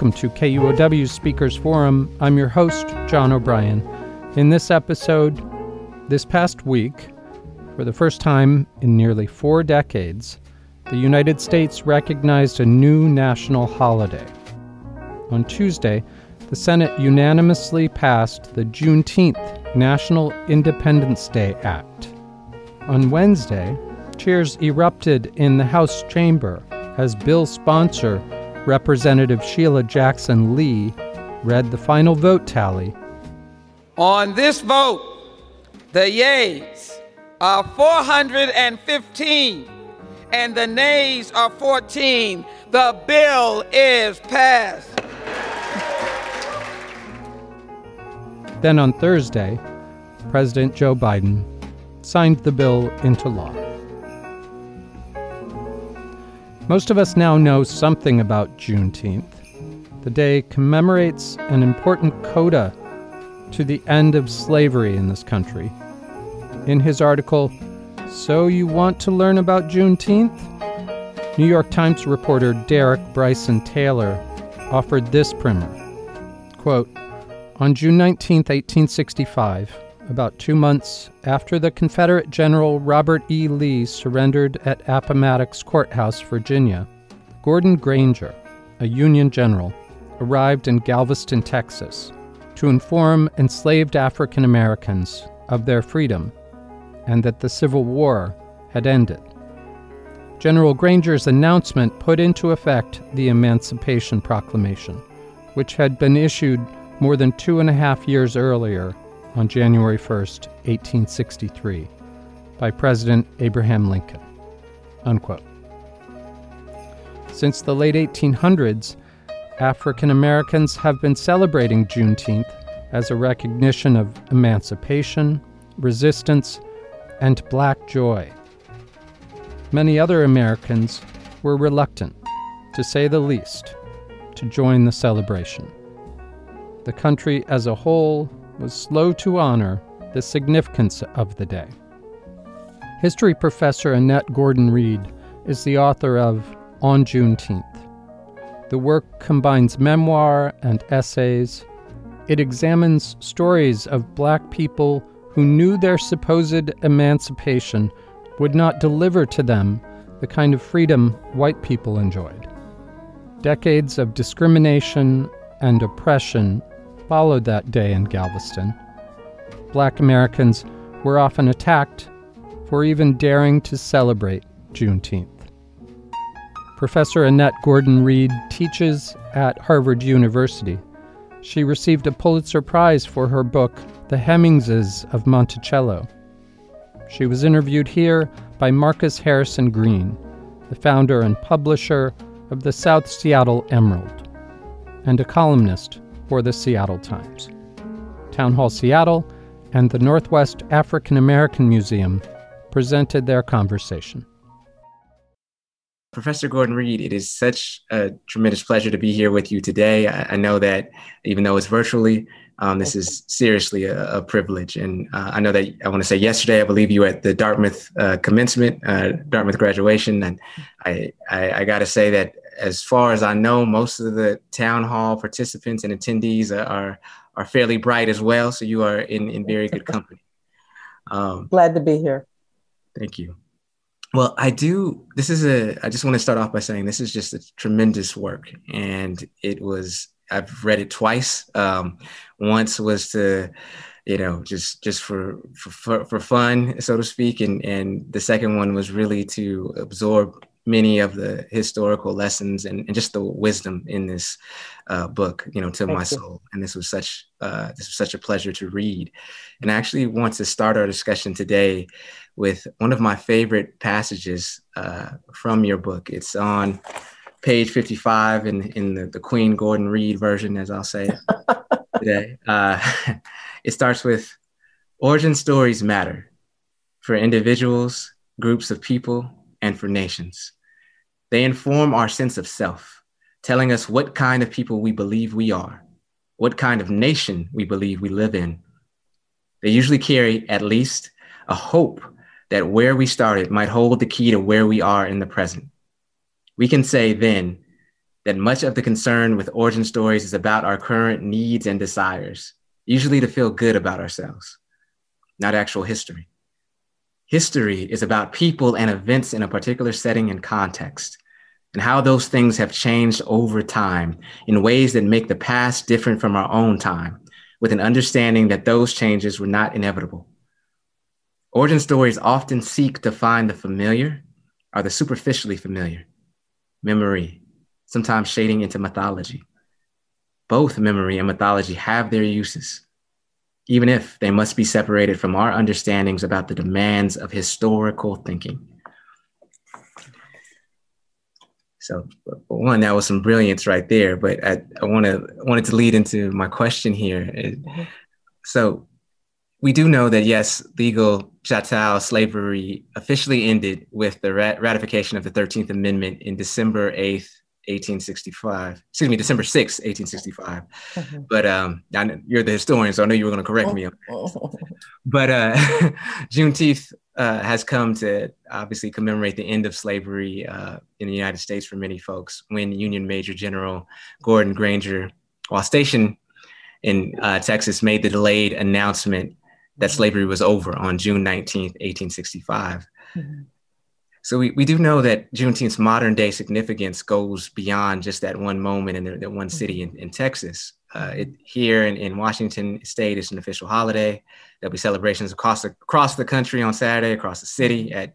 Welcome to KUOW Speakers Forum. I'm your host, John O'Brien. In this episode, this past week, for the first time in nearly four decades, the United States recognized a new national holiday. On Tuesday, the Senate unanimously passed the Juneteenth National Independence Day Act. On Wednesday, cheers erupted in the House chamber as bill sponsor Representative Sheila Jackson Lee read the final vote tally. On this vote, the yeas are 415 and the nays are 14. The bill is passed. Then on Thursday, President Joe Biden signed the bill into law. Most of us now know something about Juneteenth. The day commemorates an important coda to the end of slavery in this country. In his article, So You Want to Learn About Juneteenth? New York Times reporter Derek Bryson Taylor offered this primer. Quote, on June 19, 1865, about two months after the Confederate General Robert E. Lee surrendered at Appomattox Courthouse, Virginia, Gordon Granger, a Union general, arrived in Galveston, Texas, to inform enslaved African Americans of their freedom and that the Civil War had ended. General Granger's announcement put into effect the Emancipation Proclamation, which had been issued more than two and a half years earlier on January 1, 1863, by President Abraham Lincoln. Unquote. Since the late 1800s, African Americans have been celebrating Juneteenth as a recognition of emancipation, resistance, and black joy. Many other Americans were reluctant, to say the least, to join the celebration. The country as a whole was slow to honor the significance of the day. History professor Annette Gordon Reed is the author of On Juneteenth. The work combines memoir and essays. It examines stories of black people who knew their supposed emancipation would not deliver to them the kind of freedom white people enjoyed. Decades of discrimination and oppression followed that day in Galveston. Black Americans were often attacked for even daring to celebrate Juneteenth. Professor Annette Gordon Reed teaches at Harvard University. She received a Pulitzer Prize for her book, The Hemingses of Monticello. She was interviewed here by Marcus Harrison Green, the founder and publisher of the South Seattle Emerald, and a columnist for the Seattle Times. Town Hall Seattle and the Northwest African American Museum presented their conversation. Professor Gordon Reed, it is such a tremendous pleasure to be here with you today. I, I know that even though it's virtually, um, this is seriously a, a privilege. And uh, I know that I want to say yesterday, I believe you at the Dartmouth uh, commencement, uh, Dartmouth graduation. And I, I, I got to say that as far as I know, most of the town hall participants and attendees are are fairly bright as well. So you are in in very good company. Um, Glad to be here. Thank you. Well, I do. This is a. I just want to start off by saying this is just a tremendous work, and it was. I've read it twice. Um, once was to, you know, just just for, for for fun, so to speak, and and the second one was really to absorb many of the historical lessons and, and just the wisdom in this uh, book, you know, to Thank my you. soul. And this was such uh, this was such a pleasure to read. And I actually want to start our discussion today with one of my favorite passages uh, from your book. It's on page 55 in, in the, the Queen Gordon Reed version, as I'll say today. Uh, it starts with origin stories matter for individuals, groups of people, and for nations. They inform our sense of self, telling us what kind of people we believe we are, what kind of nation we believe we live in. They usually carry at least a hope that where we started might hold the key to where we are in the present. We can say then, that much of the concern with origin stories is about our current needs and desires, usually to feel good about ourselves, not actual history. History is about people and events in a particular setting and context, and how those things have changed over time in ways that make the past different from our own time, with an understanding that those changes were not inevitable. Origin stories often seek to find the familiar or the superficially familiar, memory, sometimes shading into mythology. Both memory and mythology have their uses, even if they must be separated from our understandings about the demands of historical thinking. So, one, that was some brilliance right there. But I, I want to wanted to lead into my question here. Mm-hmm. So, we do know that yes, legal chattel slavery officially ended with the rat- ratification of the 13th Amendment in December 8th, 1865. Excuse me, December 6, 1865. Mm-hmm. But um, I, you're the historian, so I know you were going to correct me. but uh, Juneteenth uh, has come to obviously commemorate the end of slavery uh, in the United States for many folks when Union Major General Gordon Granger, while stationed in uh, Texas, made the delayed announcement that slavery was over on June 19th, 1865. Mm-hmm. So we, we do know that Juneteenth's modern day significance goes beyond just that one moment in the, that one city in, in Texas. Uh, it, here in, in Washington State, it's an official holiday. There'll be celebrations across the, across the country on Saturday, across the city, at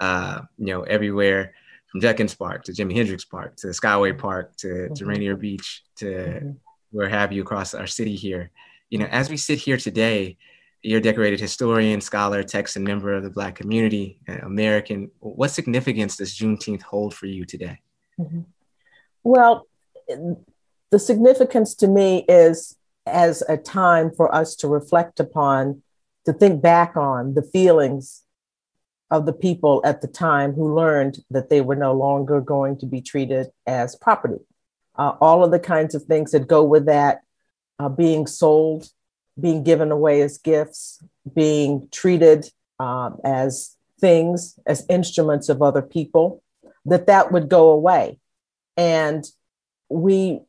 uh, you know everywhere from Judkins Park to Jimi Hendrix Park to Skyway Park to, mm-hmm. to Rainier Beach to mm-hmm. where have you across our city here. You know, as we sit here today, you're a decorated historian, scholar, Texan member of the Black community, American. What significance does Juneteenth hold for you today? Mm-hmm. Well, the significance to me is as a time for us to reflect upon, to think back on the feelings of the people at the time who learned that they were no longer going to be treated as property. Uh, all of the kinds of things that go with that, uh, being sold being given away as gifts, being treated um, as things, as instruments of other people, that that would go away. And we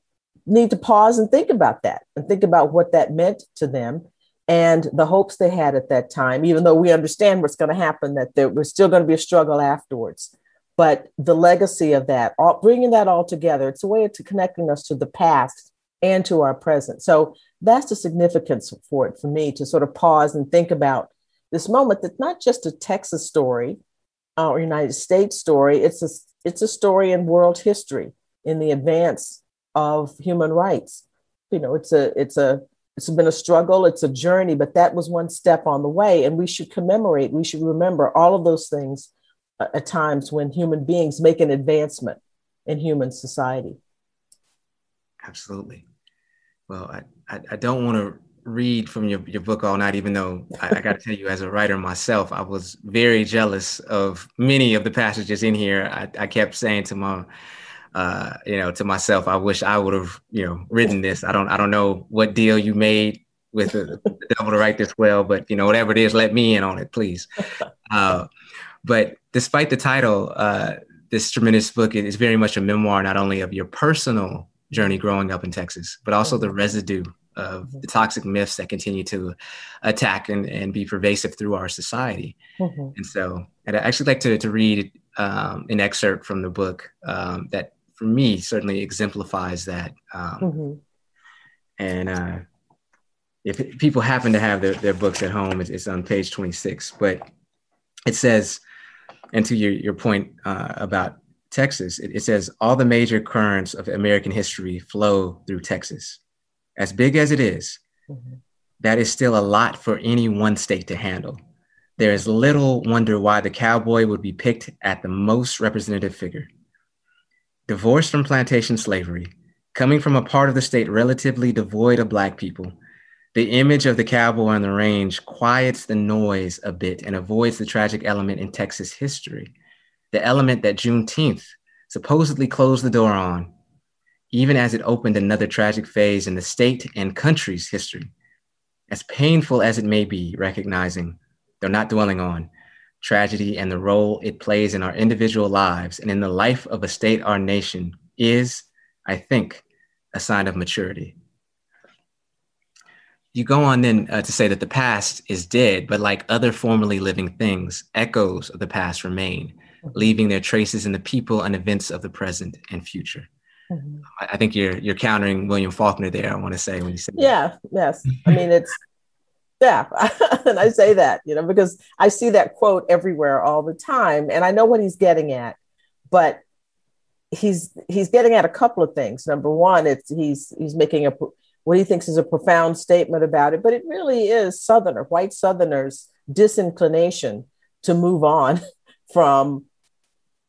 need to pause and think about that and think about what that meant to them and the hopes they had at that time, even though we understand what's going to happen, that there was still going to be a struggle afterwards. But the legacy of that, all, bringing that all together, it's a way of connecting us to the past and to our present. So that's the significance for it for me to sort of pause and think about this moment that's not just a Texas story uh, or United States story. It's a it's a story in world history in the advance of human rights. You know, it's a it's a it's been a struggle, it's a journey, but that was one step on the way, and we should commemorate. We should remember all of those things uh, at times when human beings make an advancement in human society. Absolutely. Well, I, I, I don't want to read from your, your book all night, even though I, I got to tell you, as a writer myself, I was very jealous of many of the passages in here. I, I kept saying to my, uh, you know, to myself, I wish I would have, you know, written this. I don't, I don't know what deal you made with the, the devil to write this well, but you know, whatever it is, let me in on it, please. Uh, but despite the title, uh, this tremendous book is very much a memoir, not only of your personal journey growing up in Texas, but also the residue of the toxic myths that continue to attack and, and be pervasive through our society. Mm-hmm. And so I'd actually like to, to read um, an excerpt from the book um, that for me certainly exemplifies that. Um, mm-hmm. And uh, if people happen to have their, their books at home, it's, it's on page 26, but it says, and to your, your point uh, about Texas, it, it says all the major currents of American history flow through Texas. As big as it is, mm-hmm. that is still a lot for any one state to handle. There is little wonder why the cowboy would be picked at the most representative figure. Divorced from plantation slavery, coming from a part of the state relatively devoid of Black people, the image of the cowboy on the range quiets the noise a bit and avoids the tragic element in Texas history the element that Juneteenth supposedly closed the door on, even as it opened another tragic phase in the state and country's history. As painful as it may be, recognizing, though not dwelling on, tragedy and the role it plays in our individual lives and in the life of a state our nation is I think, a sign of maturity. You go on then uh, to say that the past is dead, but like other formerly living things, echoes of the past remain, leaving their traces in the people and events of the present and future. Mm-hmm. I think you're you're countering William Faulkner there. I want to say when you say yeah, that. yes. I mean it's yeah, and I say that you know because I see that quote everywhere all the time, and I know what he's getting at, but he's he's getting at a couple of things. Number one, it's he's he's making a what he thinks is a profound statement about it, but it really is Southerner, white Southerners' disinclination to move on from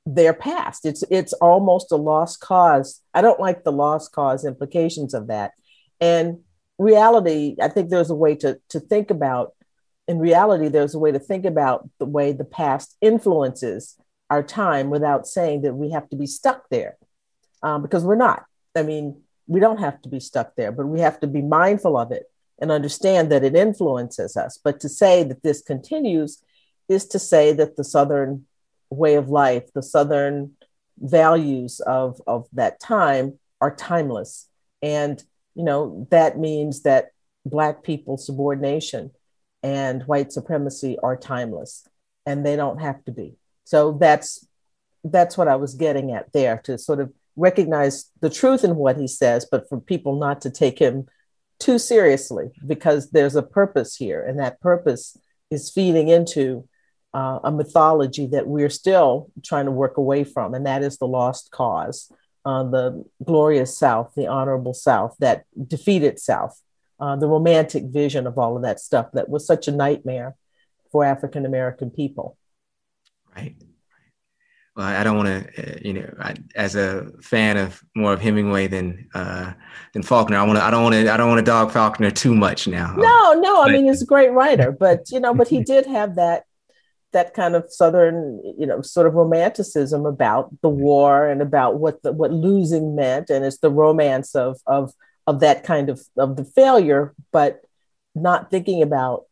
their past. It's it's almost a lost cause. I don't like the lost cause implications of that. And reality, I think there's a way to to think about. In reality, there's a way to think about the way the past influences our time without saying that we have to be stuck there, um, because we're not. I mean, we don't have to be stuck there, but we have to be mindful of it and understand that it influences us. But to say that this continues is to say that the Southern way of life, the Southern values of, of that time are timeless. And, you know, that means that Black people's subordination and white supremacy are timeless and they don't have to be. So that's that's what I was getting at there to sort of recognize the truth in what he says, but for people not to take him too seriously because there's a purpose here, and that purpose is feeding into uh, a mythology that we're still trying to work away from, and that is the lost cause, uh, the glorious South, the honorable South that defeated South, uh, the romantic vision of all of that stuff that was such a nightmare for African American people. Right. Well, I don't want to, uh, you know, I, as a fan of more of Hemingway than uh, than Faulkner, I want to, I don't want to, I don't want to dog Faulkner too much now. No, no, I mean he's a great writer, but you know, but he did have that that kind of southern you know sort of romanticism about the war and about what the, what losing meant and it's the romance of of of that kind of of the failure but not thinking about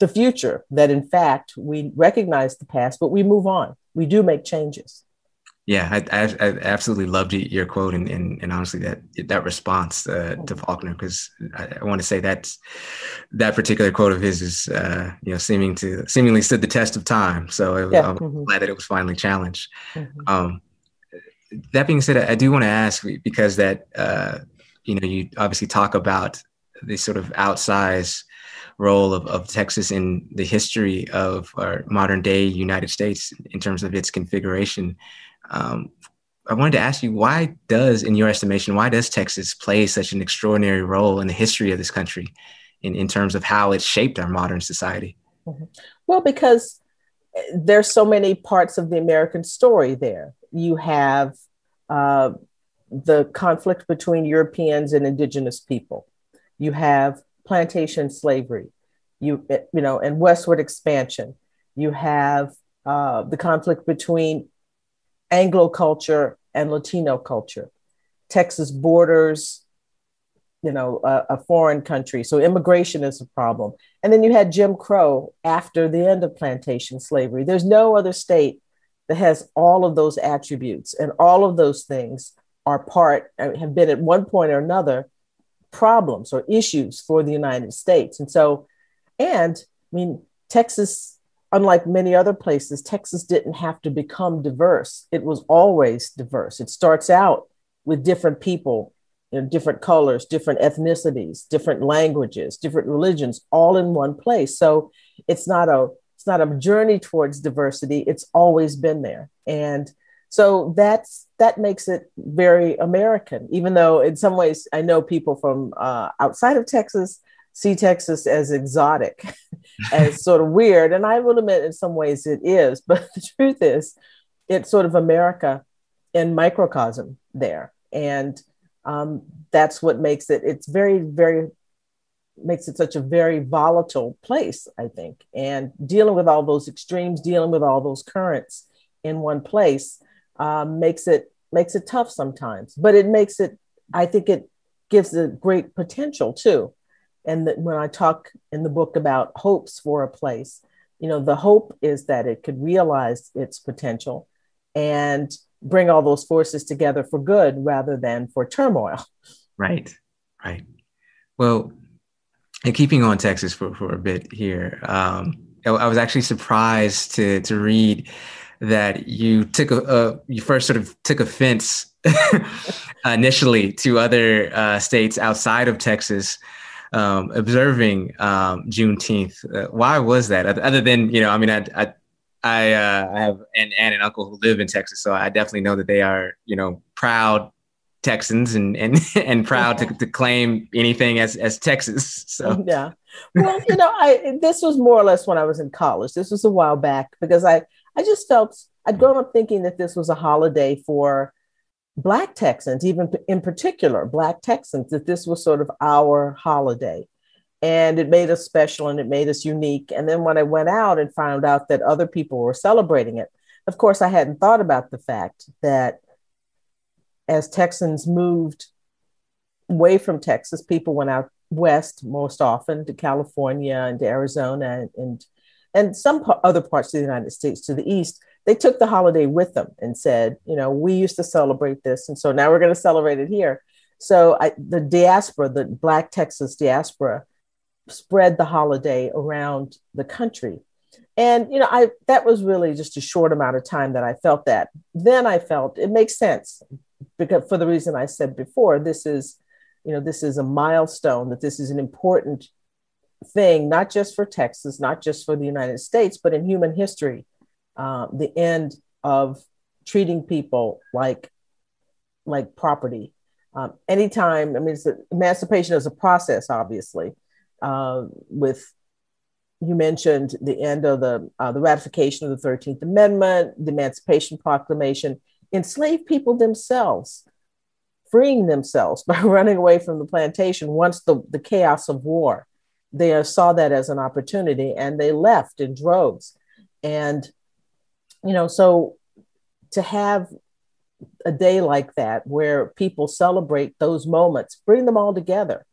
the future that in fact we recognize the past but we move on. We do make changes yeah, I, I, I, absolutely loved your quote and, and, and honestly that that response uh, to Faulkner because I, I, want to say that that particular quote of his is uh, you know seeming to seemingly stood the test of time. So yeah. I'm mm-hmm. glad that it was finally challenged. Mm-hmm. Um, that being said, I do want to ask because that uh, you know you obviously talk about the sort of outsized role of, of Texas in the history of our modern day United States in terms of its configuration. Um, I wanted to ask you, why does, in your estimation, why does Texas play such an extraordinary role in the history of this country in, in terms of how it shaped our modern society? Mm-hmm. Well, because there's so many parts of the American story there. You have uh, the conflict between Europeans and indigenous people. You have plantation slavery, you, you know, and westward expansion. You have uh, the conflict between Anglo culture and Latino culture. Texas borders, you know, a, a, foreign country. So immigration is a problem. And then you had Jim Crow after the end of plantation slavery. There's no other state that has all of those attributes, and all of those things are part, uh, have been at one point or another problems or issues for the United States. And so, and I mean, Texas unlike many other places, Texas didn't have to become diverse. It was always diverse. It starts out with different people, you know, different colors, different ethnicities, different languages, different religions, all in one place. So it's not a it's not a journey towards diversity. It's always been there, and so that's that makes it very American. Even though in some ways I know people from uh, outside of Texas see Texas as exotic, as sort of weird. And I will admit, in some ways, it is. But the truth is, it's sort of America in microcosm there. And um, that's what makes it, it's very, very, makes it such a very volatile place, I think. And dealing with all those extremes, dealing with all those currents in one place um, makes it makes it tough sometimes but it makes it i think it gives a great potential too and that when I talk in the book about hopes for a place, you know, the hope is that it could realize its potential and bring all those forces together for good rather than for turmoil. Right, right. Well, and keeping on Texas for, for a bit here, um, I was actually surprised to to read that you took a, you first sort of took offense initially to other uh, states outside of Texas um, observing um, Juneteenth. Uh, why was that? Other than you know, I mean, I I I, uh, I have an aunt and uncle who live in Texas, so I definitely know that they are you know proud Texans and and and proud to, to claim anything as as Texas. So yeah, well, you know, I this was more or less when I was in college. This was a while back because I I just felt I'd grown up thinking that this was a holiday for Black Texans, even in particular, Black Texans, that this was sort of our holiday. And it made us special and it made us unique. And then when I went out and found out that other people were celebrating it, of course, I hadn't thought about the fact that as Texans moved away from Texas, people went out west most often to California and to Arizona and, and, and some other parts of the United States to the east they took the holiday with them and said, you know, we used to celebrate this, and so now we're going to celebrate it here. So I, the diaspora, the Black Texas diaspora, spread the holiday around the country. And you know, I that was really just a short amount of time that I felt that. Then I felt it makes sense because for the reason I said before, this is, you know, this is a milestone, that this is an important thing, not just for Texas, not just for the United States, but in human history uh, the end of treating people like like property. Um, anytime, I mean, it's a, emancipation is a process, obviously. Uh, with you mentioned the end of the uh, the ratification of the Thirteenth Amendment, the Emancipation Proclamation, enslaved people themselves, freeing themselves by running away from the plantation once the, the chaos of war. They saw that as an opportunity and they left in droves. And you know, so to have a day like that where people celebrate those moments, bring them all together.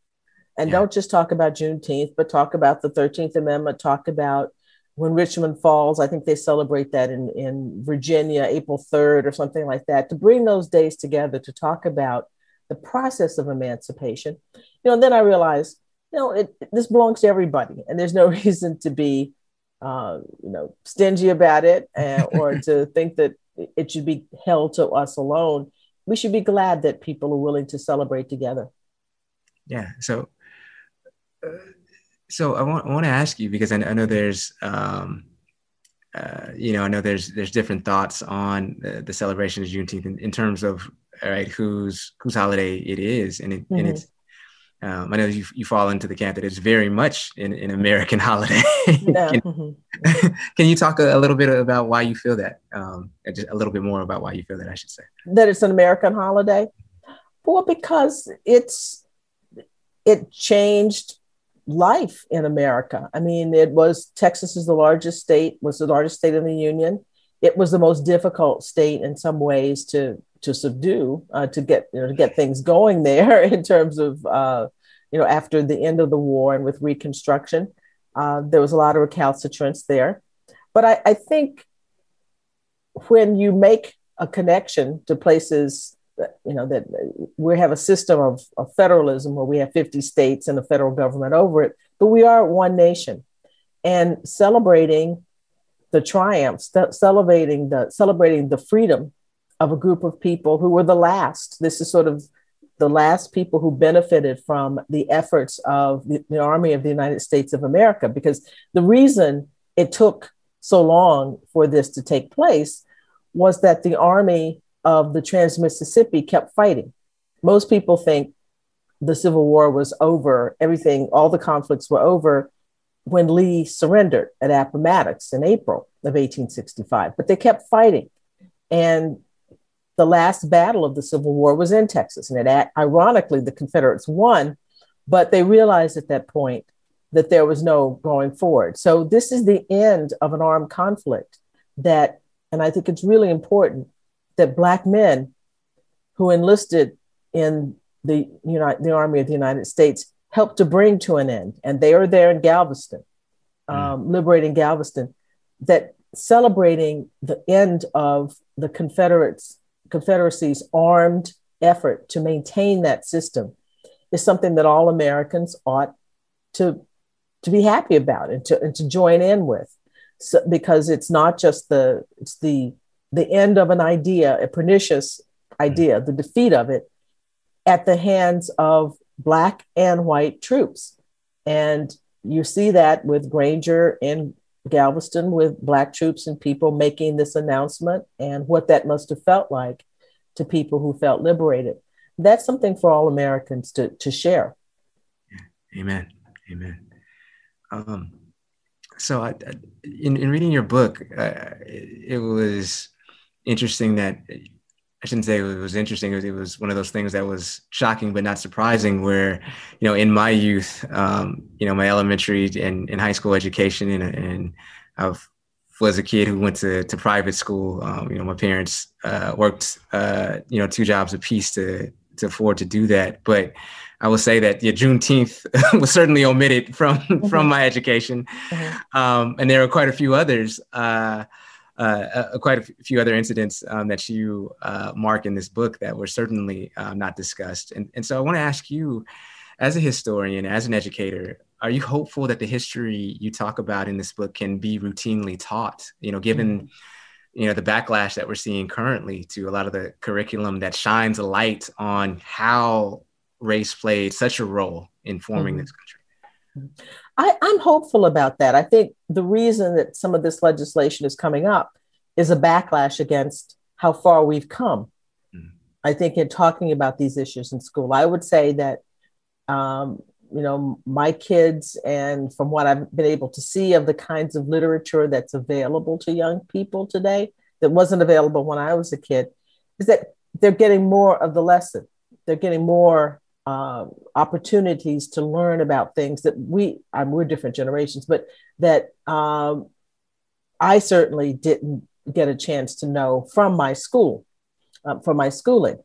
And yeah. don't just talk about Juneteenth, but talk about the 13th Amendment, talk about when Richmond falls. I think they celebrate that in, in Virginia, April 3rd or something like that, to bring those days together to talk about the process of emancipation. You know, and then I realized, you know, it, this belongs to everybody, and there's no reason to be uh, you know, stingy about it and, or to think that it should be held to us alone. We should be glad that people are willing to celebrate together. Yeah. So, uh, so I want I want to ask you because I, I know there's um, uh, you know I know there's there's different thoughts on the, the celebration of Juneteenth in, in terms of all right whose whose holiday it is and it, mm-hmm. and it's um, I know you, you fall into the camp that it's very much an, an American holiday. Yeah. can, mm-hmm. can, you talk a, a, little bit about why you feel that? Um, just a little bit more about why you feel that, I should say. That it's an American holiday? Well, because it's it changed life in America. I mean, it was Texas is the largest state, was the largest state in the union. It was the most difficult state in some ways to to subdue uh, to get you know to get things going there in terms of uh, you know after the end of the war and with Reconstruction, uh, there was a lot of recalcitrance there. But I, I think when you make a connection to places that, you know that we have a system of, of federalism where we have 50 states and a federal government over it, but we are one nation, and celebrating the triumphs, celebrating the celebrating the freedom of a group of people who were the last. This is sort of the last people who benefited from the efforts of the, the, Army of the United States of America. Because the reason it took so long for this to take place was that the Army of the Trans Mississippi kept fighting. Most people think the Civil War was over, everything, all the conflicts were over when Lee surrendered at Appomattox in April of 1865, but they kept fighting. And the last battle of the Civil War was in Texas. And it, ironically, the Confederates won, but they realized at that point that there was no going forward. So this is the end of an armed conflict that, and I think it's really important that Black men who enlisted in the, United, the Army of the United States helped to bring to an end. And they are there in Galveston, mm. um, liberating Galveston, that celebrating the end of the Confederates Confederacy's armed effort to maintain that system is something that all Americans ought to, to be happy about and to, and to join in with. So, because it's not just the it's the the end of an idea, a pernicious hmm. idea, the defeat of it at the hands of black and white troops. And you see that with Granger in Galveston with black troops and people making this announcement and what that must have felt like to people who felt liberated. That's something for all Americans to, to share. Amen. Amen. Um, so, I, in, in reading your book, uh, it, it was interesting that I shouldn't say it was interesting. It was, it was, one of those things that was shocking but not surprising. Where, you know, in my youth, um, you know, my elementary and, and high school education, and, and I was a kid who went to, to private school. Um, you know, my parents uh, worked, uh, you know, two jobs apiece to to afford to do that. But I will say that yeah, Juneteenth was certainly omitted from mm-hmm. from my education, mm-hmm. um, and there are quite a few others. Uh, uh, uh, quite a few other incidents um, that you uh, mark in this book that were certainly um, not discussed. And, and so I want to ask you, as a historian, as an educator, are you hopeful that the history you talk about in this book can be routinely taught? You know, given mm-hmm. you know the backlash that we're seeing currently to a lot of the curriculum that shines a light on how race played such a role in forming mm-hmm. this country. I, I'm hopeful about that. I think the reason that some of this legislation is coming up is a backlash against how far we've come. Mm. I think in talking about these issues in school, I would say that, um, you know, my kids and from what I've been able to see of the kinds of literature that's available to young people today that wasn't available when I was a kid, is that they're getting more of the lesson. They're getting more uh, opportunities to learn about things that we um, we're different generations but that um, i certainly didn't get a chance to know from my school uh, from my schooling.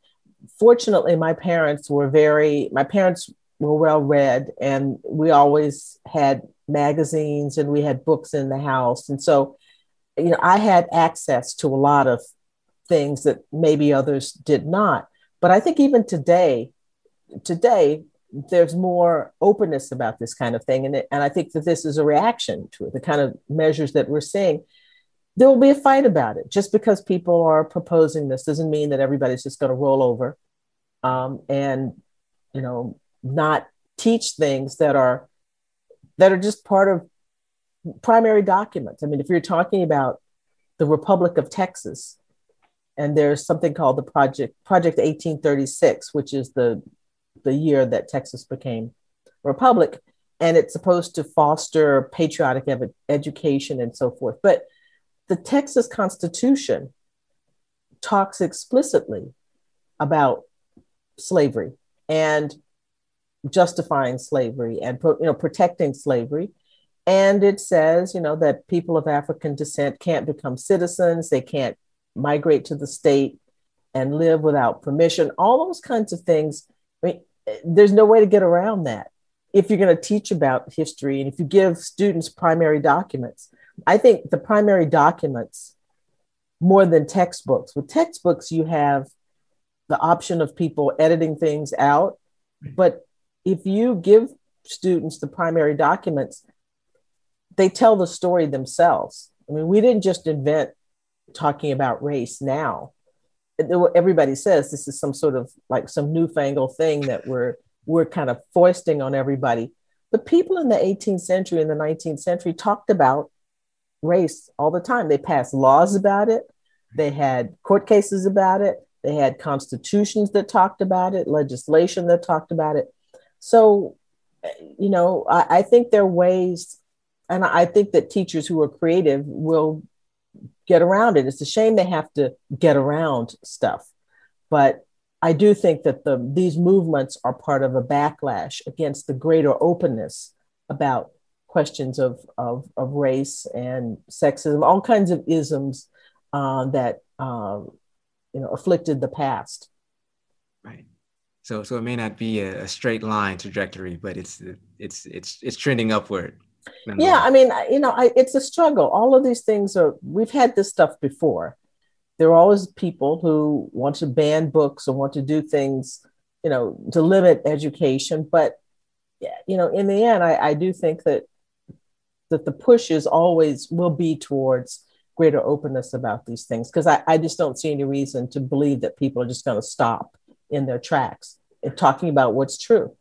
Fortunately my parents were very my parents were well read and we always had magazines and we had books in the house. And so you know i had access to a lot of things that maybe others did not. But i think even today today there's more openness about this kind of thing. And, it, and i think that this is a reaction to it the kind of measures that we're seeing. There will be a fight about it. Just because people are proposing this doesn't mean that everybody's just going to roll over um, and you know not teach things that are that are just part of primary documents. I mean if you're talking about the republic of texas and there's something called the project project 1836 which is the the year that Texas became republic. And it's supposed to foster patriotic education and so forth. But the Texas Constitution talks explicitly about slavery and justifying slavery and you know protecting slavery and it says you know that people of african descent can't become citizens they can't migrate to the state and live without permission all those kinds of things I mean, there's no way to get around that if you're going to teach about history and if you give students primary documents. I think the primary documents more than textbooks. With textbooks, you have the option of people editing things out. But if you give students the primary documents, they tell the story themselves. I mean, we didn't just invent talking about race now everybody says this is some sort of like some newfangled thing that we're we're kind of foisting on everybody. But people in the 18th century and the 19th century talked about race all the time. They passed laws about it. They had court cases about it. They had constitutions that talked about it, legislation that talked about it. So, you know, I, I think there are ways, and I think that teachers who are creative will get around it. It's a shame they have to get around stuff. But I do think that the these movements are part of a backlash against the greater openness about questions of, of, of race and sexism, all kinds of isms uh, that um, you know afflicted the past. Right. So so it may not be a, a straight line trajectory, but it's it's it's it's trending upward yeah i mean you know I, it's a struggle all of these things are we've had this stuff before there are always people who want to ban books or want to do things, you know, to limit education. But, you know, in the end, I, I do think that that the push is always will be towards greater openness about these things because I, I just don't see any reason to believe that people are just going to stop in their tracks and talking about what's true.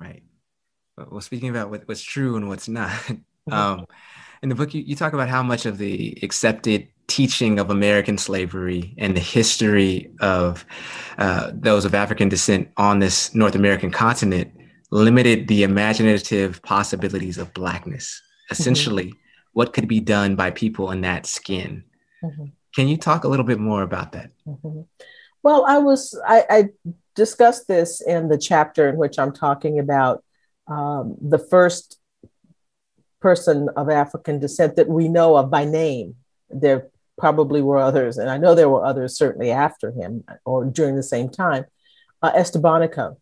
Right. Well, speaking about what, what's true and what's not, um, in the book, you, you talk about how much of the accepted teaching of American slavery and the history of uh, those of African descent on this North American continent limited the imaginative possibilities of Blackness. Mm-hmm. Essentially, mm-hmm. what could be done by people in that skin. Mm-hmm. Can you talk a little bit more about that? Mm-hmm. Well, I was, I, I, discussed this in the chapter in which I'm talking about um, the first person of African descent that we know of by name. There probably were others, and I know there were others certainly after him or during the same time. Uh, Estebanico,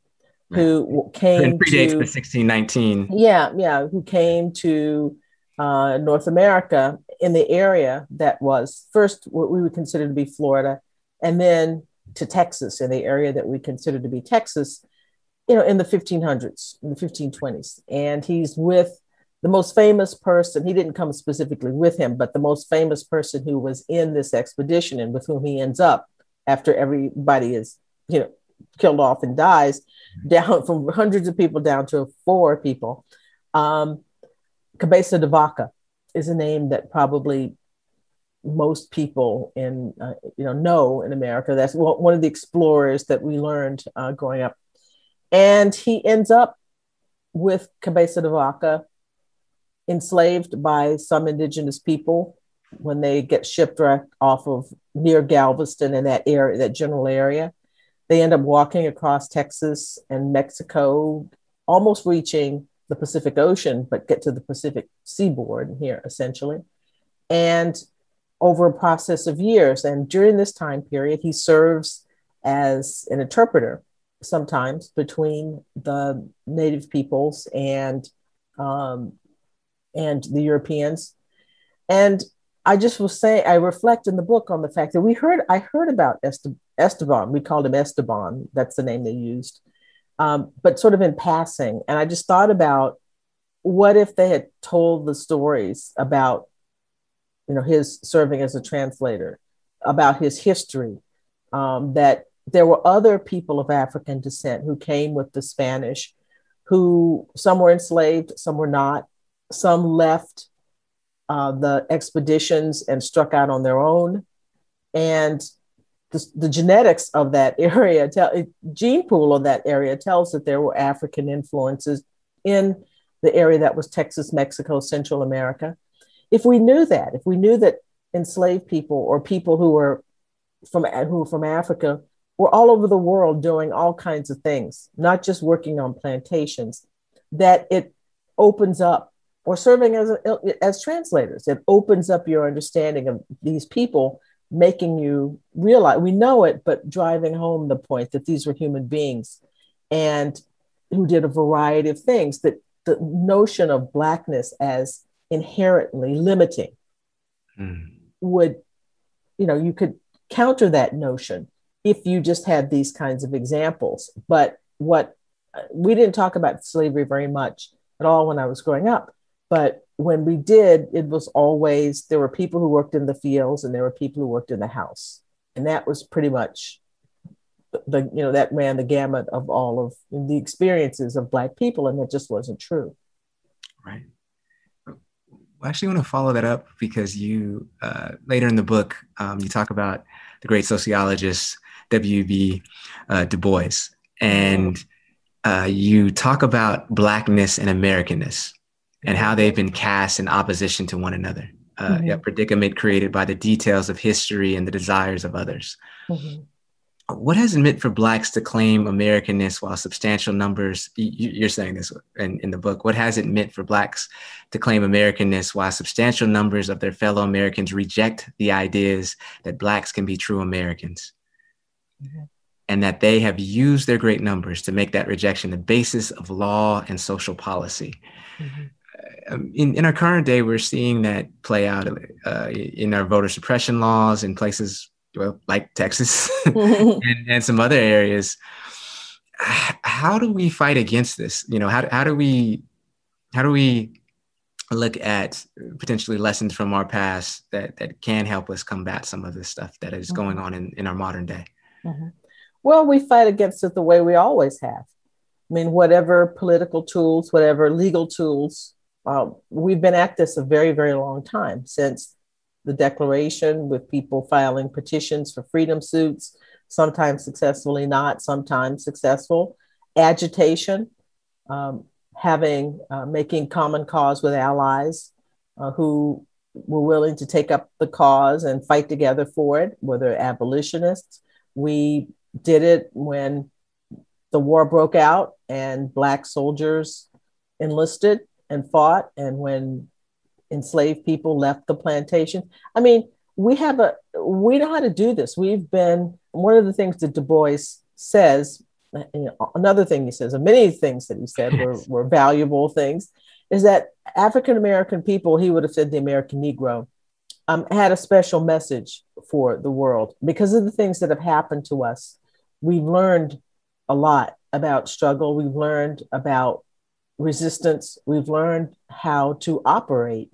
who came and predates to, the 1619. Yeah, yeah, who came to uh, North America in the area that was first what we would consider to be Florida, and then to Texas in the area that we consider to be Texas, you know, in the 1500s, in the 1520s. And he's with the most famous person, he didn't come specifically with him, but the most famous person who was in this expedition and with whom he ends up after everybody is, you know, killed off and dies, down from hundreds of people down to four people. Um, Cabeza de Vaca is a name that probably most people in uh, you know know in America. That's one of the explorers that we learned uh, growing up, and he ends up with Cabeza de Vaca enslaved by some indigenous people when they get shipwrecked off of near Galveston in that area, that general area. They end up walking across Texas and Mexico, almost reaching the Pacific Ocean, but get to the Pacific seaboard here essentially. And over a process of years. And during this time period, he serves as an interpreter sometimes between the native peoples and um, and the Europeans. And I just will say, I reflect in the book on the fact that we heard, I heard about Esteban. We called him Esteban. That's the name they used, um, but sort of in passing. And I just thought about what if they had told the stories about you know, his serving as a translator, about his history, um, that there were other people of African descent who came with the Spanish, who some were enslaved, some were not, some left uh, the expeditions and struck out on their own. And the, the genetics of that area, tell, gene pool of that area tells that there were African influences in the area that was Texas, Mexico, Central America if we knew that, if we knew that enslaved people or people who were from who were from Africa were all over the world doing all kinds of things, not just working on plantations, that it opens up or serving as a, as translators. It opens up your understanding of these people, making you realize we know it, but driving home the point that these were human beings and who did a variety of things. That the notion of blackness as inherently limiting mm. would you know you could counter that notion if you just had these kinds of examples. But what we didn't talk about slavery very much at all when i was growing up. But when we did it was always there were people who worked in the fields and there were people who worked in the house. And that was pretty much the you know that ran the gamut of all of the experiences of black people and that just wasn't true. Right. I actually want to follow that up because you uh, later in the book um, you talk about the great sociologist W.B. Uh, Du Bois, and uh, you talk about blackness and Americanness and how they've been cast in opposition to one another. Uh, mm-hmm. A predicament created by the details of history and the desires of others. Mm-hmm what has it meant for blacks to claim americanness while substantial numbers you're saying this in, in the book what has it meant for blacks to claim americanness while substantial numbers of their fellow americans reject the ideas that blacks can be true americans mm-hmm. and that they have used their great numbers to make that rejection the basis of law and social policy mm-hmm. Um, in, in our current day, we're seeing that play out uh, in our voter suppression laws in places well, like Texas and, and some other areas. How do we fight against this? You know, how, how do we how do we look at potentially lessons from our past that that can help us combat some of this stuff that is going mm-hmm. on in, in our modern day? Mm-hmm. Well, we fight against it the way we always have. I mean, whatever political tools, whatever legal tools, uh, we've been at this a very, very long time since the Declaration, with people filing petitions for freedom suits, sometimes successfully, not sometimes successful, agitation, um, having uh, making common cause with allies uh, who were willing to take up the cause and fight together for it, whether abolitionists. We did it when the war broke out and Black soldiers enlisted and fought, and when enslaved people left the plantation. I mean, we have a we know how to do this. We've been one of the things that Du Bois says. You know, another thing he says, and many things that he said were, were valuable things, is that African American people, he would have said the American Negro, um, had a special message for the world because of the things that have happened to us. We've learned a lot about struggle. We've learned about resistance. We've learned how to operate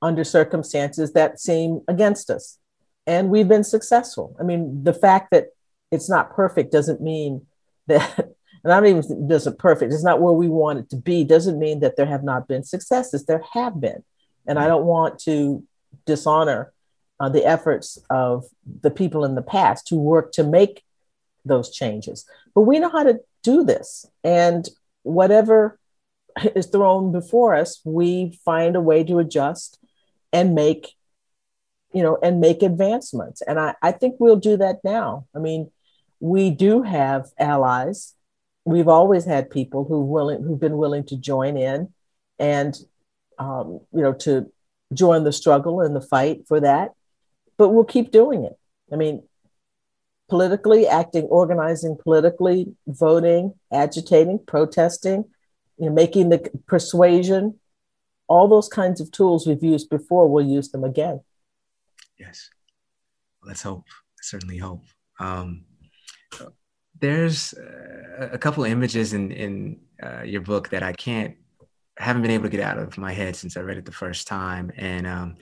under circumstances that seem against us. And we've been successful. I mean, the fact that it's not perfect doesn't mean that, and I don't even doesn't perfect, it's not where we want it to be, doesn't mean that there have not been successes. There have been. And I don't want to dishonor uh, the efforts of the people in the past who worked to make those changes. But we know how to do this. And whatever is thrown before us, we find a way to adjust and make you know and make advancements and I, I think we'll do that now i mean we do have allies we've always had people who willing who've been willing to join in and um, you know to join the struggle and the fight for that but we'll keep doing it i mean politically acting organizing politically voting agitating protesting you know making the persuasion all those kinds of tools we've used before, we'll use them again. Yes. Let's hope. Certainly hope. Um, there's a couple images in in uh, your book that I can't haven't been able to get out of my head since I read it the first time, and um,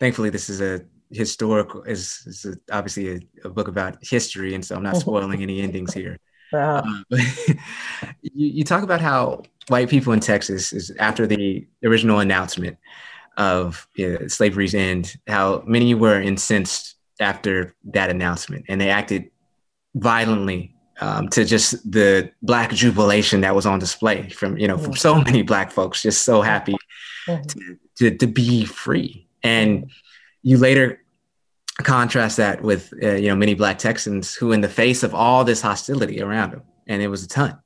thankfully this is a historical is, is a, obviously a, a, book about history, and so I'm not spoiling any endings here. Uh, but you, you talk about how white people in Texas is after the original announcement of you know, slavery's end, how many were incensed after that announcement, and they acted violently um, to just the black jubilation that was on display from you know from so many black folks, just so happy mm-hmm. to, to, to be free. And you later contrast that with uh, you know many black Texans who, in the face of all this hostility around them, and it was a ton,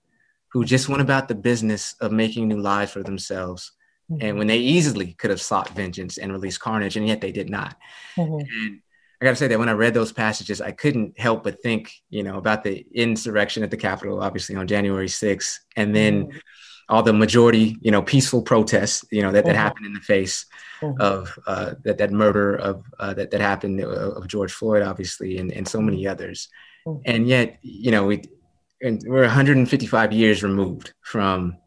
who just went about the business of making new lives for themselves. Mm-hmm. And when they easily could have sought vengeance and released carnage, and yet they did not. Mm-hmm. And I got to say that when I read those passages, I couldn't help but think, you know, about the insurrection at the Capitol, obviously on January 6th, and then mm-hmm. all the majority, you know, peaceful protests, you know, that, that mm-hmm. happened in the face mm-hmm. of uh, that that murder of uh, that that happened uh, of George Floyd, obviously, and and so many others. And yet, you know, we and we're 155 years removed from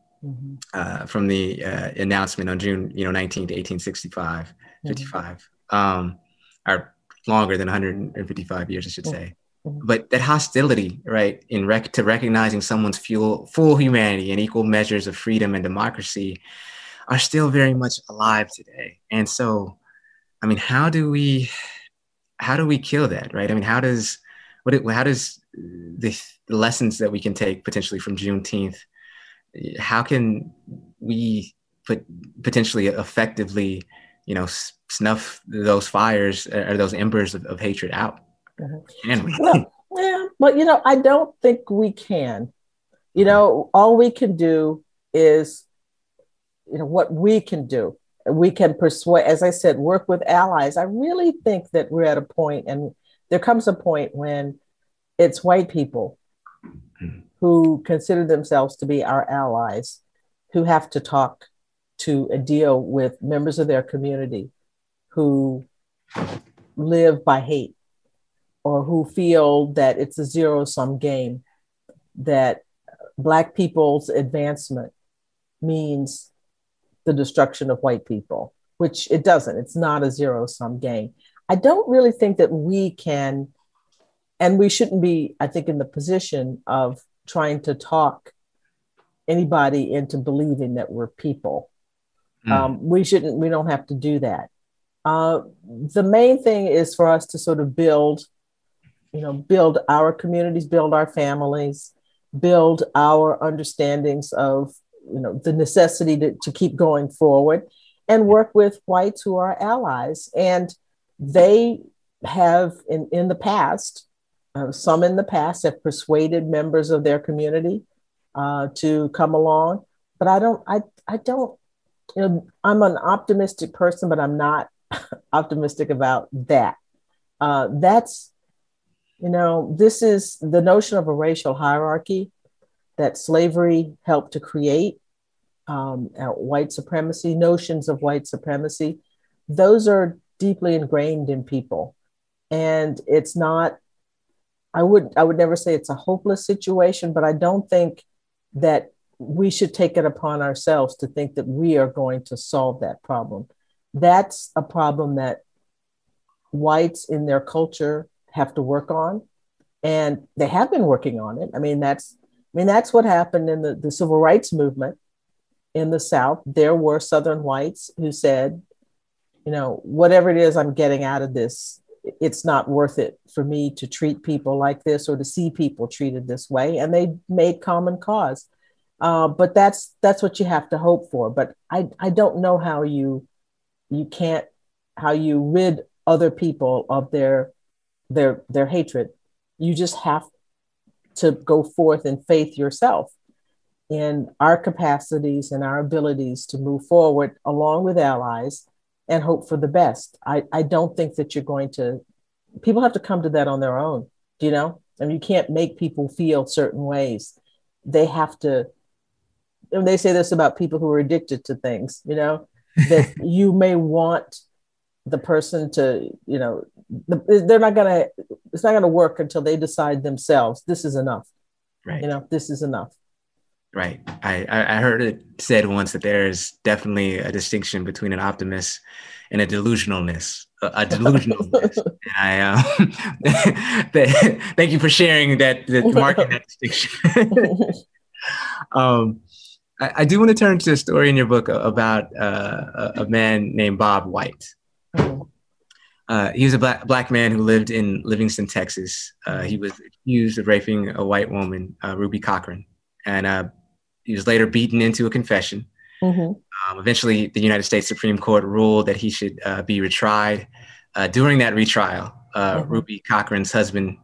uh, from the uh, announcement on June, you know, 19 to 1865, mm-hmm. 55, um, or longer than 155 years, I should say. Mm-hmm. But that hostility, right, in rec- to recognizing someone's full, full humanity and equal measures of freedom and democracy, are still very much alive today. And so, I mean, how do we, how do we kill that, right? I mean, how does, what, it, how does the lessons that we can take potentially from Juneteenth, how can we put potentially effectively, you know, snuff those fires or those embers of, of hatred out? Mm-hmm. Can we? Well, yeah, but you know, I don't think we can. You know, all we can do is, you know, what we can do. We can persuade, as I said, work with allies. I really think that we're at a point, and there comes a point when it's white people who consider themselves to be our allies who have to talk to deal with members of their community who live by hate or who feel that it's a zero sum game, that Black people's advancement means the destruction of white people, which it doesn't. It's not a zero sum game. I don't really think that we can, and we shouldn't be, I think, in the position of trying to talk anybody into believing that we're people. Mm. Um, we shouldn't, we don't have to do that. Uh, the main thing is for us to sort of build, you know, build our communities, build our families, build our understandings of, you know, the necessity to, to keep going forward and work with whites who are allies. And they have, in, in the past, uh, some in the past have persuaded members of their community uh, to come along. But I don't, I, I don't, you know, I'm an optimistic person, but I'm not optimistic about that. Uh, that's, you know, this is the notion of a racial hierarchy that slavery helped to create, um, white supremacy, notions of white supremacy. Those are deeply ingrained in people. And it's not, I would, I would never say it's a hopeless situation, but I don't think that we should take it upon ourselves to think that we are going to solve that problem. That's a problem that whites in their culture have to work on and they have been working on it. I mean that's i mean that's what happened in the, the civil rights movement in the south. There were southern whites who said you know whatever it is i'm getting out of this it's not worth it for me to treat people like this or to see people treated this way. And they made common cause uh, but that's that's what you have to hope for. But i i don't know how you you can't how you rid other people of their their their hatred. You just have to go forth in faith yourself in our capacities and our abilities to move forward along with allies and hope for the best. I i don't think that you're going to people have to come to that on their own you know? I mean, you can't make people feel certain ways. They have to and they say this about people who are addicted to things you know that you may want the person to, you know, they're not going to, it's not going to work until they decide themselves, this is enough. Right. You know, this is enough. Right. I, I heard it said once that there is definitely a distinction between an optimist and a delusionalness. A, delusionalness. and I um, thank you for sharing that, that marking that distinction. um, I, I, do want to turn to a story in your book about uh, a, a, man named Bob White. Mm-hmm. Uh, he was a black, black man who lived in Livingston, Texas. Uh, he was accused of raping a white woman, uh, Ruby Cochran, and uh, he was later beaten into a confession. Mm-hmm. Um, eventually, the United States Supreme Court ruled that he should uh, be retried. during that retrial, mm-hmm. Ruby Cochran's husband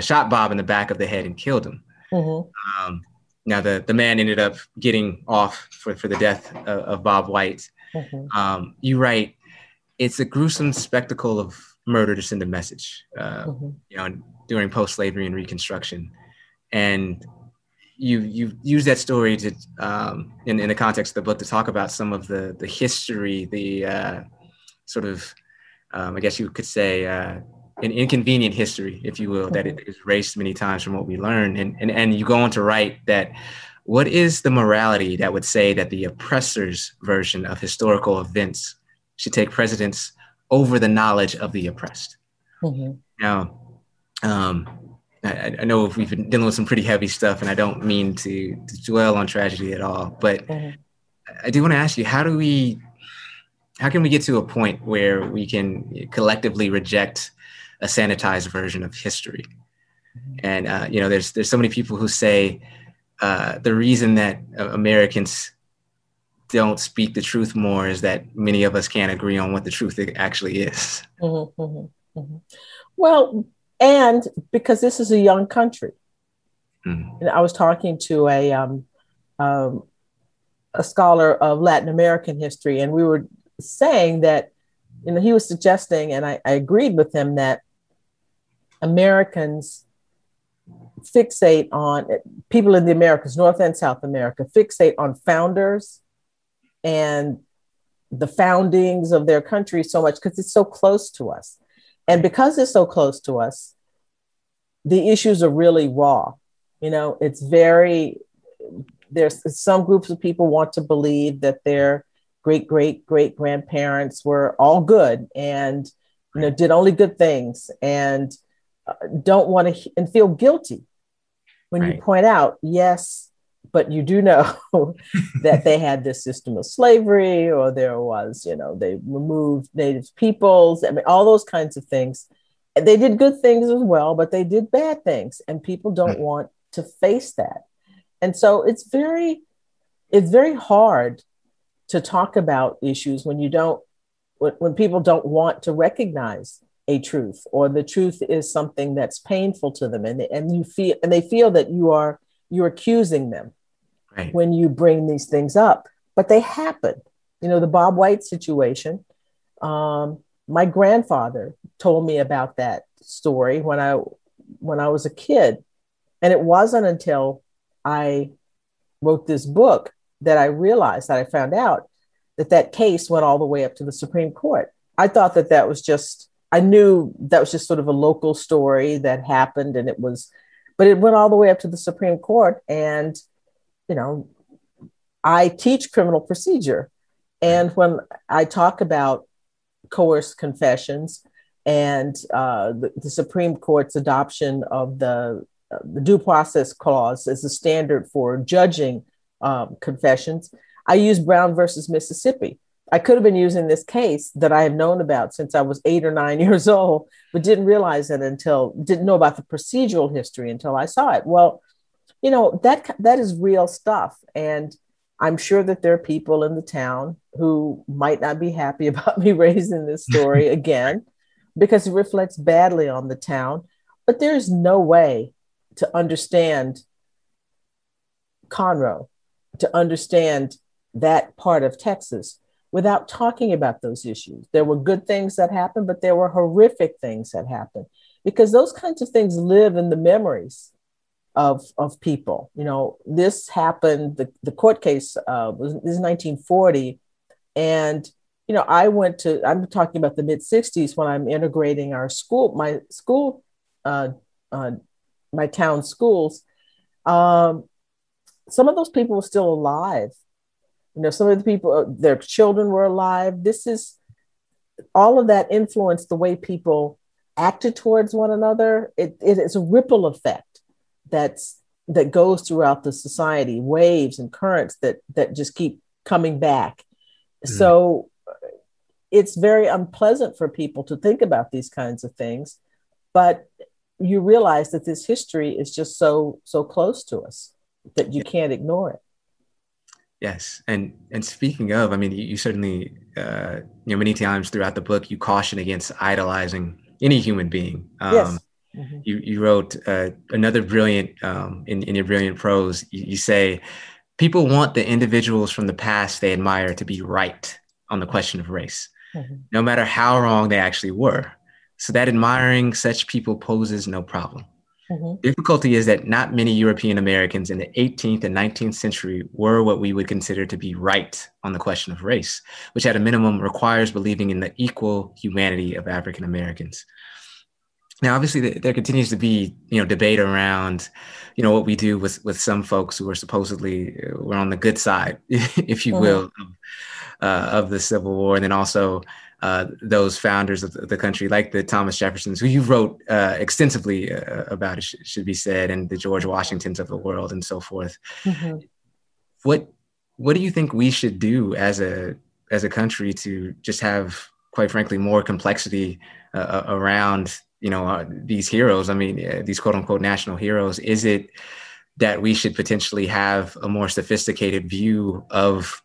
shot Bob in the back of the head and killed him. Mm-hmm. Um, now the the man ended up getting off for, for the death of, of Bob White. Mm-hmm. Um, you write, it's a gruesome spectacle of murder to send a message. Uh, mm-hmm. You know, during post slavery and Reconstruction, and you you use that story to um, in in the context of the book to talk about some of the the history, the uh, sort of um, I guess you could say. Uh, an inconvenient history, if you will, that it is erased many times from what we learn. And, and, and you go on to write that what is the morality that would say that the oppressor's version of historical events should take precedence over the knowledge of the oppressed? Mm-hmm. Now, um, I, I, know we've been dealing with some pretty heavy stuff, and I don't mean to, to dwell on tragedy at all, but mm-hmm. I do want to ask you, how do we, how can we get to a point where we can collectively reject a sanitized version of history. And uh, you know, there's there's so many people who say uh, the reason that uh, Americans don't speak the truth more is that many of us can't agree on what the truth actually is. Mm-hmm, mm-hmm, mm-hmm. Well, and because this is a young country, mm-hmm. and I was talking to a um, um, a scholar of Latin American history, and we were saying that you know he was suggesting, and I, I agreed with him that Americans fixate on people in the Americas, North and South America, fixate on founders and the foundings of their country so much because it's so close to us. And because it's so close to us, the issues are really raw. You know, it's very, there's some groups of people want to believe that their great great great grandparents were all good and you know did only good things and don't want to and feel guilty when right. you point out yes but you do know that they had this system of slavery or there was you know they removed native peoples. I mean all those kinds of things. They did good things as well but they did bad things and people don't want to face that. And so it's very it's very hard to talk about issues when you don't when, when people don't want to recognize a truth or the truth is something that's painful to them and, and you feel and they feel that you are you're accusing them right. when you bring these things up but they happen you know the bob white situation um, my grandfather told me about that story when i when i was a kid and it wasn't until i wrote this book that i realized that i found out that that case went all the way up to the supreme court i thought that that was just I knew that was just sort of a local story that happened and it was, but it went all the way up to the Supreme Court. And, you know, I teach criminal procedure. And when I talk about coerced confessions and uh, the, the, Supreme Court's adoption of the, uh, the due process clause as the standard for judging um, confessions, I use Brown versus Mississippi I could have been using this case that I have known about since I was eight or nine years old, but didn't realize it until didn't know about the procedural history until I saw it. Well, you know that that is real stuff, and I'm sure that there are people in the town who might not be happy about me raising this story again because it reflects badly on the town. But there's no way to understand Conroe, to understand that part of Texas without talking about those issues. There were good things that happened, but there were horrific things that happened because those kinds of things live in the memories of, of people. You know, this happened, the, the court case uh, was this is 1940. And, you know, I went to, I'm talking about the mid 60s when I'm integrating our school, my school, uh, uh, my town schools. Um, some of those people were still alive you know, some of the people, uh, their children were alive. This is all of that influenced the way people acted towards one another. It, it is a ripple effect that's that goes throughout the society, waves and currents that that just keep coming back. Mm. So it's very unpleasant for people to think about these kinds of things, but you realize that this history is just so so close to us that you can't ignore it. Yes, and and speaking of, I mean, you, you certainly, uh, you know, many times throughout the book, you caution against idolizing any human being. Um, yes. Mm-hmm. You you wrote uh, another brilliant um, in in your brilliant prose. You, you say, people want the individuals from the past they admire to be right on the question of race, mm-hmm. no matter how wrong they actually were. So that admiring such people poses no problem. Mm-hmm. Difficulty is that not many European Americans in the 18th and 19th century were what we would consider to be right on the question of race, which at a minimum requires believing in the equal humanity of African Americans. Now, obviously, there continues to be you know debate around you know what we do with with some folks who are supposedly uh, were on the good side, if you mm-hmm. will, of, uh, of the Civil War, and then also uh, those founders of the country, like the Thomas Jeffersons, who you wrote uh, extensively uh, about, it should be said, and the George Washingtons of the world, and so forth. Mm-hmm. What What do you think we should do as a as a country to just have, quite frankly, more complexity uh, around you know uh, these heroes? I mean, these quote unquote national heroes. Is it that we should potentially have a more sophisticated view of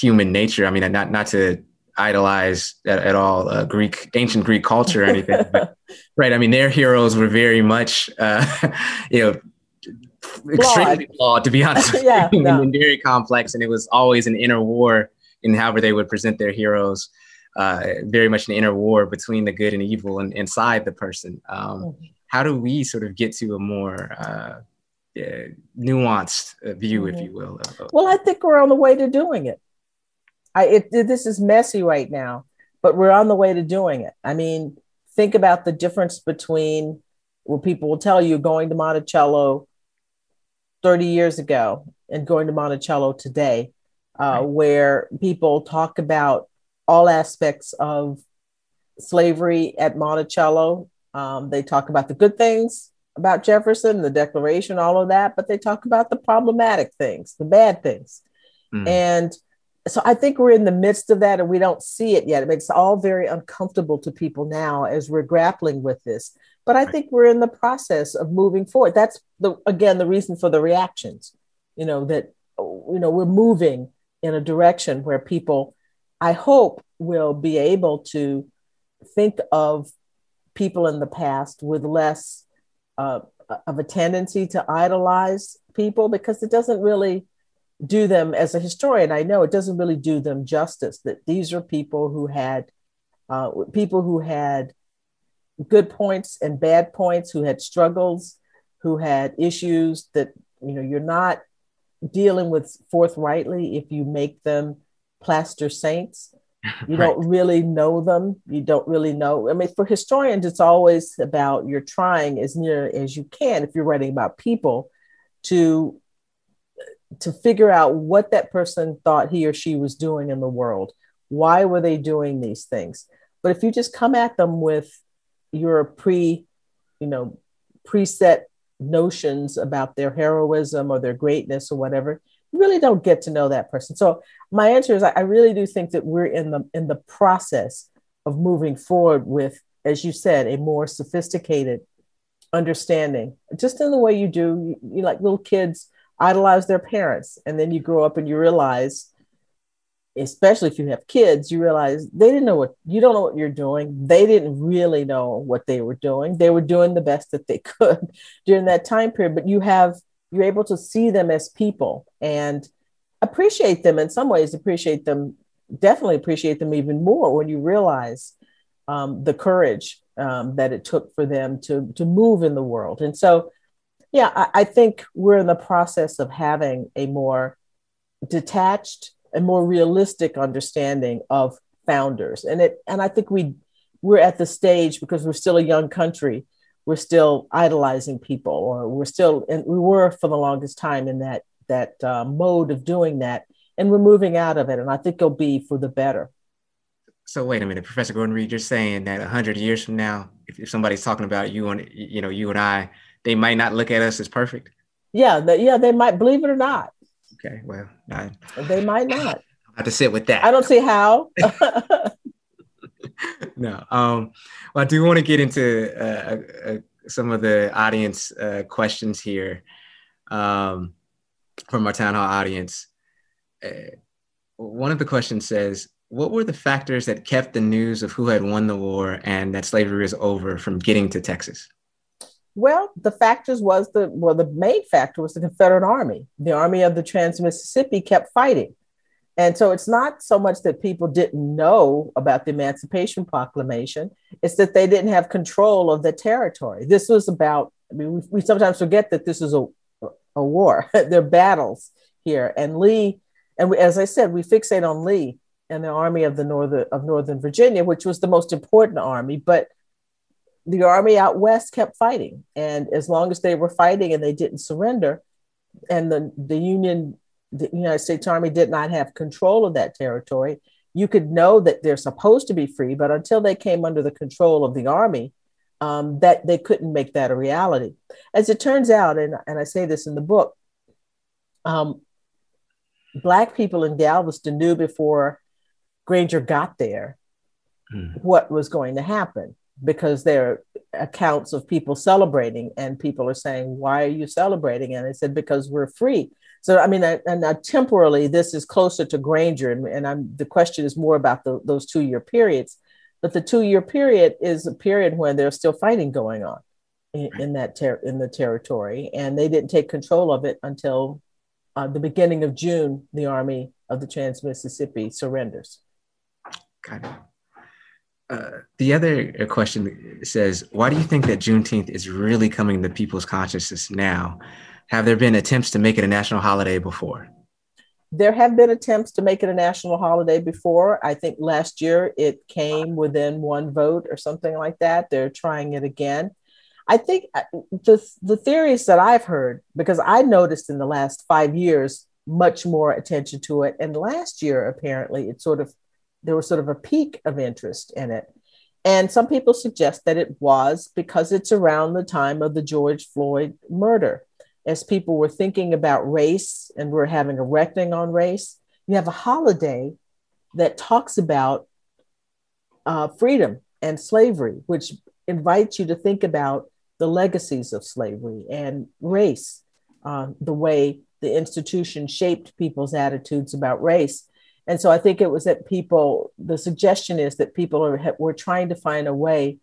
human nature? I mean, not not to idolize at, at all uh, Greek, ancient Greek culture or anything. but, right. I mean, their heroes were very much, uh, you know, extremely flawed, to be honest. yeah, no. and very complex. And it was always an inner war in however they would present their heroes. Uh, very much an inner war between the good and evil and inside the person. Um, mm-hmm. How do we sort of get to a more uh, nuanced uh, view, mm-hmm. if you will? well, I think we're on the way to doing it. I, it, this is messy right now, but we're on the way to doing it. I mean, think about the difference between where people will tell you going to Monticello 30 years ago and going to Monticello today, uh, right. where people talk about all aspects of slavery at Monticello. Um, they talk about the good things about Jefferson, the Declaration, all of that, but they talk about the problematic things, the bad things. Mm. And so I think we're in the midst of that and we don't see it yet. It makes all very uncomfortable to people now as we're grappling with this. But I think we're in the process of moving forward. That's the again the reason for the reactions. You know that you know we're moving in a direction where people I hope will be able to think of people in the past with less uh, of a tendency to idolize people because it doesn't really do them as a historian. I know it doesn't really do them justice that these are people who had uh, people who had good points and bad points who had struggles who had issues that you know you're not dealing with forthrightly if you make them plaster saints. You right. don't really know them. You don't really know. I mean for historians it's always about you're trying as near as you can if you're writing about people to to figure out what that person thought he or she was doing in the world. Why were they doing these things? But if you just come at them with your pre, you know, preset notions about their heroism or their greatness or whatever, you really don't get to know that person. So my answer is I really do think that we're in the in the process of moving forward with, as you said, a more sophisticated understanding, just in the way you do, you, you like little kids idolize their parents. And then you grow up and you realize, especially if you have kids, you realize they didn't know what you don't know what you're doing. They didn't really know what they were doing. They were doing the best that they could during that time period. But you have you're able to see them as people and appreciate them in some ways, appreciate them, definitely appreciate them even more when you realize um, the courage um, that it took for them to to move in the world. And so yeah, I, I think we're in the process of having a more detached and more realistic understanding of founders. And it and I think we we're at the stage because we're still a young country, we're still idolizing people, or we're still and we were for the longest time in that that uh, mode of doing that, and we're moving out of it. And I think it'll be for the better. So wait a minute, Professor Gordon Reed, you're saying that hundred years from now, if, if somebody's talking about you and you know you and I they might not look at us as perfect. Yeah, the, yeah, they might believe it or not. Okay, well, I, they might not. I have to sit with that. I don't see how. no, um, well, I do want to get into uh, uh, some of the audience uh, questions here um, from our town hall audience. Uh, one of the questions says, "What were the factors that kept the news of who had won the war and that slavery was over from getting to Texas?" Well, the factors was the well, the main factor was the Confederate Army. The Army of the Trans Mississippi kept fighting. And so it's not so much that people didn't know about the Emancipation Proclamation, it's that they didn't have control of the territory. This was about, I mean, we, we sometimes forget that this is a, a war, there are battles here. And Lee, and we, as I said, we fixate on Lee and the Army of the Northern of Northern Virginia, which was the most important army, but the army out west kept fighting. And as long as they were fighting and they didn't surrender, and the, the Union, the United States Army did not have control of that territory, you could know that they're supposed to be free, but until they came under the control of the army, um, that they couldn't make that a reality. As it turns out, and, and I say this in the book, um, Black people in Galveston knew before Granger got there mm. what was going to happen because there are accounts of people celebrating and people are saying why are you celebrating? And i said because we're free. So i mean and temporally this is closer to granger and, and I'm, the question is more about the, those two year periods. But the two year period is a period when there's still fighting going on in, in that ter- in the territory and they didn't take control of it until uh, the beginning of june the army of the trans mississippi surrenders. Got it. Uh, the other question says, why do you think that Juneteenth is really coming to people's consciousness now? Have there been attempts to make it a national holiday before? There have been attempts to make it a national holiday before. I think last year it came within one vote or something like that. They're trying it again. I think uh, the, the theories that I've heard, because I noticed in the last five years much more attention to it. And last year, apparently, it sort of, there was sort of a peak of interest in it. And some people suggest that it was because it's around the time of the George Floyd murder. As people were thinking about race and we're having a reckoning on race, you have a holiday that talks about uh, freedom and slavery, which invites you to think about the legacies of slavery and race, uh, the way the institution shaped people's attitudes about race. And so I think it was that people, the suggestion is that people are were trying to find a way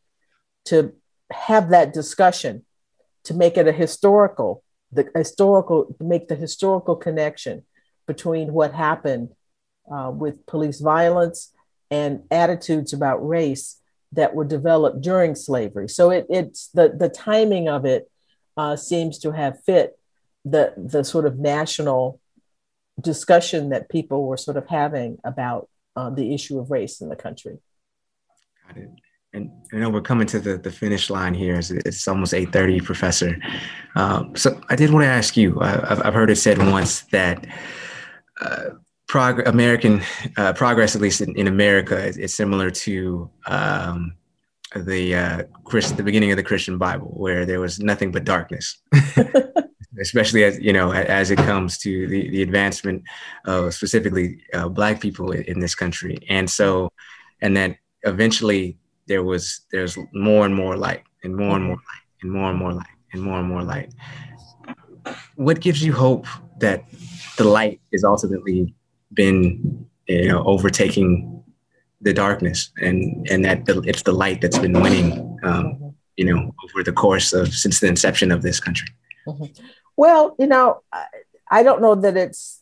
to have that discussion, to make it a historical, the historical, make the historical connection between what happened uh, with police violence and attitudes about race that were developed during slavery. So it, it's the, the timing of it uh, seems to have fit the, the sort of national discussion that people were sort of having about uh, the issue of race in the country. Got it. And I know we're coming to the, the finish line here. It's, it's almost 8.30, Professor. Um, so I did want to ask you, I've, I've heard it said once that uh, prog- American uh, progress, at least in, in America, is, is, similar to um, the uh, Christ, the beginning of the Christian Bible, where there was nothing but darkness. Especially as you know, as it comes to the, the advancement of specifically uh, Black people in, in this country, and so, and then eventually there was there's more and more light, and more and more light, and more and more light, and more and more light. What gives you hope that the light is ultimately been you know overtaking the darkness and and that the, it's the light that's been winning um, you know over the course of since the inception of this country mm-hmm. Well you know I, I don't know that it's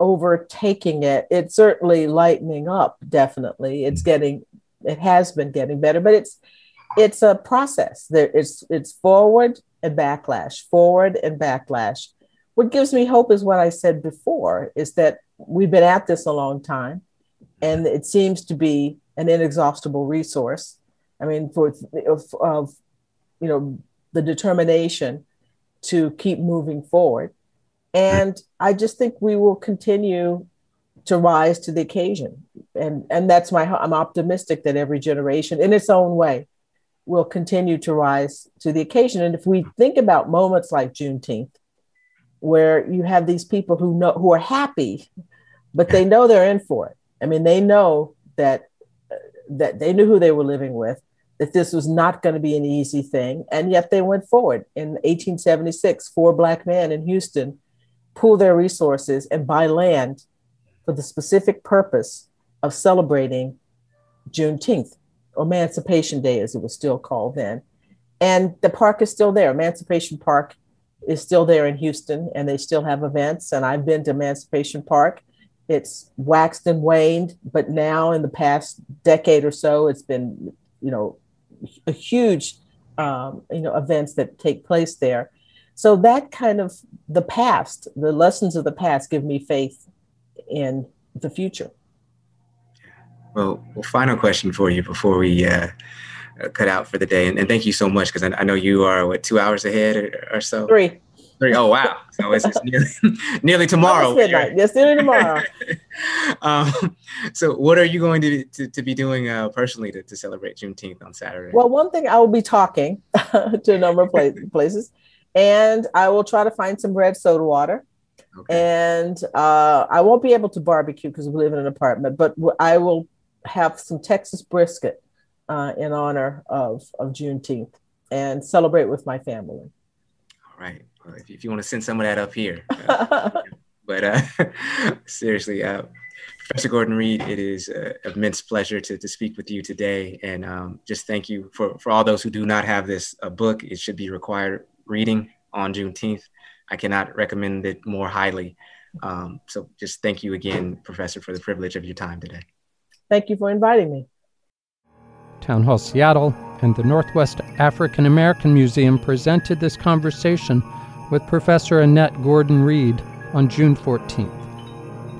overtaking it it's certainly lightening up definitely it's mm-hmm. getting it has been getting better but it's it's a process there it's it's forward and backlash forward and backlash what gives me hope is what i said before is that we've been at this a long time, and it seems to be an inexhaustible resource. I mean, for of, of you know the determination to keep moving forward, and I just think we will continue to rise to the occasion, and and that's my I'm optimistic that every generation, in its own way, will continue to rise to the occasion. And if we think about moments like Juneteenth, where you have these people who know who are happy, but they know they're in for it. I mean, they know that that they knew who they were living with, that this was not going to be an easy thing, and yet they went forward. In 1876, four black men in Houston pool their resources and buy land for the specific purpose of celebrating Juneteenth, Emancipation Day, as it was still called then. And the park is still there. Emancipation Park is still there in Houston and they still have events. And I've been to Emancipation Park. It's waxed and waned, but now in the past decade or so, it's been, you know, a huge, um, you know, events that take place there. So that kind of the past, the lessons of the past give me faith in the future. Well, well final question for you before we uh, cut out for the day. And, and thank you so much because I, I, know you are what two hours ahead or, or so. Three. Three. Oh wow! So it's, it's nearly, nearly tomorrow. midnight. Yes, nearly tomorrow. um, so, what are you going to to, to be doing uh, personally to, to celebrate Juneteenth on Saturday? Well, one thing I will be talking to a number of places, and I will try to find some red soda water. Okay. And uh, I won't be able to barbecue because we live in an apartment, but I will have some Texas brisket uh, in honor of, of Juneteenth and celebrate with my family. All right. Well, if, if you want to send some of that up here. Uh, but uh, seriously, uh, Professor Gordon Reed, it is an immense pleasure to, to speak with you today. And um, just thank you for, for all those who do not have this uh, book. It should be required reading on Juneteenth. I cannot recommend it more highly. Um, so just thank you again, Professor, for the privilege of your time today. Thank you for inviting me. Town Hall Seattle and the Northwest African American Museum presented this conversation with Professor Annette Gordon Reed on June 14th.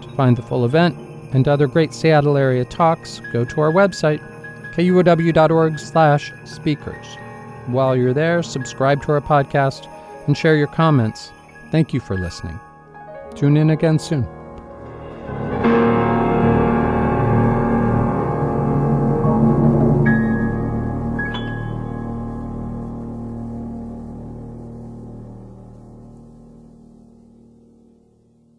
To find the full event and other great Seattle area talks, go to our website, kuow.org/speakers. While you're there, subscribe to our podcast and share your comments. Thank you for listening. Tune in again soon.